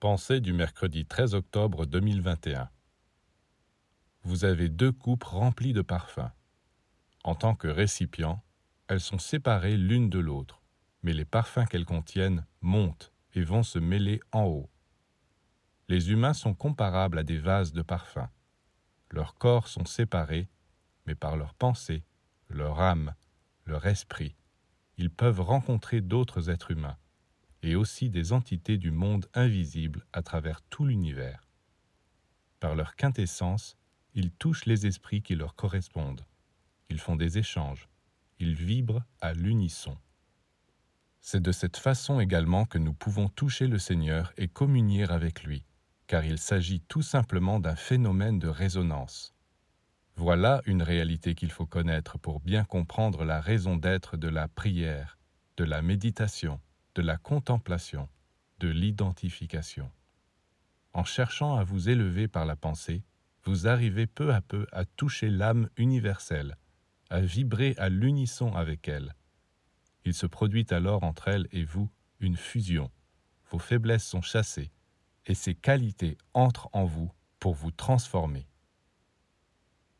Pensée du mercredi 13 octobre 2021. Vous avez deux coupes remplies de parfums. En tant que récipients, elles sont séparées l'une de l'autre, mais les parfums qu'elles contiennent montent et vont se mêler en haut. Les humains sont comparables à des vases de parfums. Leurs corps sont séparés, mais par leur pensée, leur âme, leur esprit, ils peuvent rencontrer d'autres êtres humains et aussi des entités du monde invisible à travers tout l'univers. Par leur quintessence, ils touchent les esprits qui leur correspondent. Ils font des échanges. Ils vibrent à l'unisson. C'est de cette façon également que nous pouvons toucher le Seigneur et communier avec lui, car il s'agit tout simplement d'un phénomène de résonance. Voilà une réalité qu'il faut connaître pour bien comprendre la raison d'être de la prière, de la méditation, de la contemplation, de l'identification. En cherchant à vous élever par la pensée, vous arrivez peu à peu à toucher l'âme universelle, à vibrer à l'unisson avec elle. Il se produit alors entre elle et vous une fusion. Vos faiblesses sont chassées, et ses qualités entrent en vous pour vous transformer.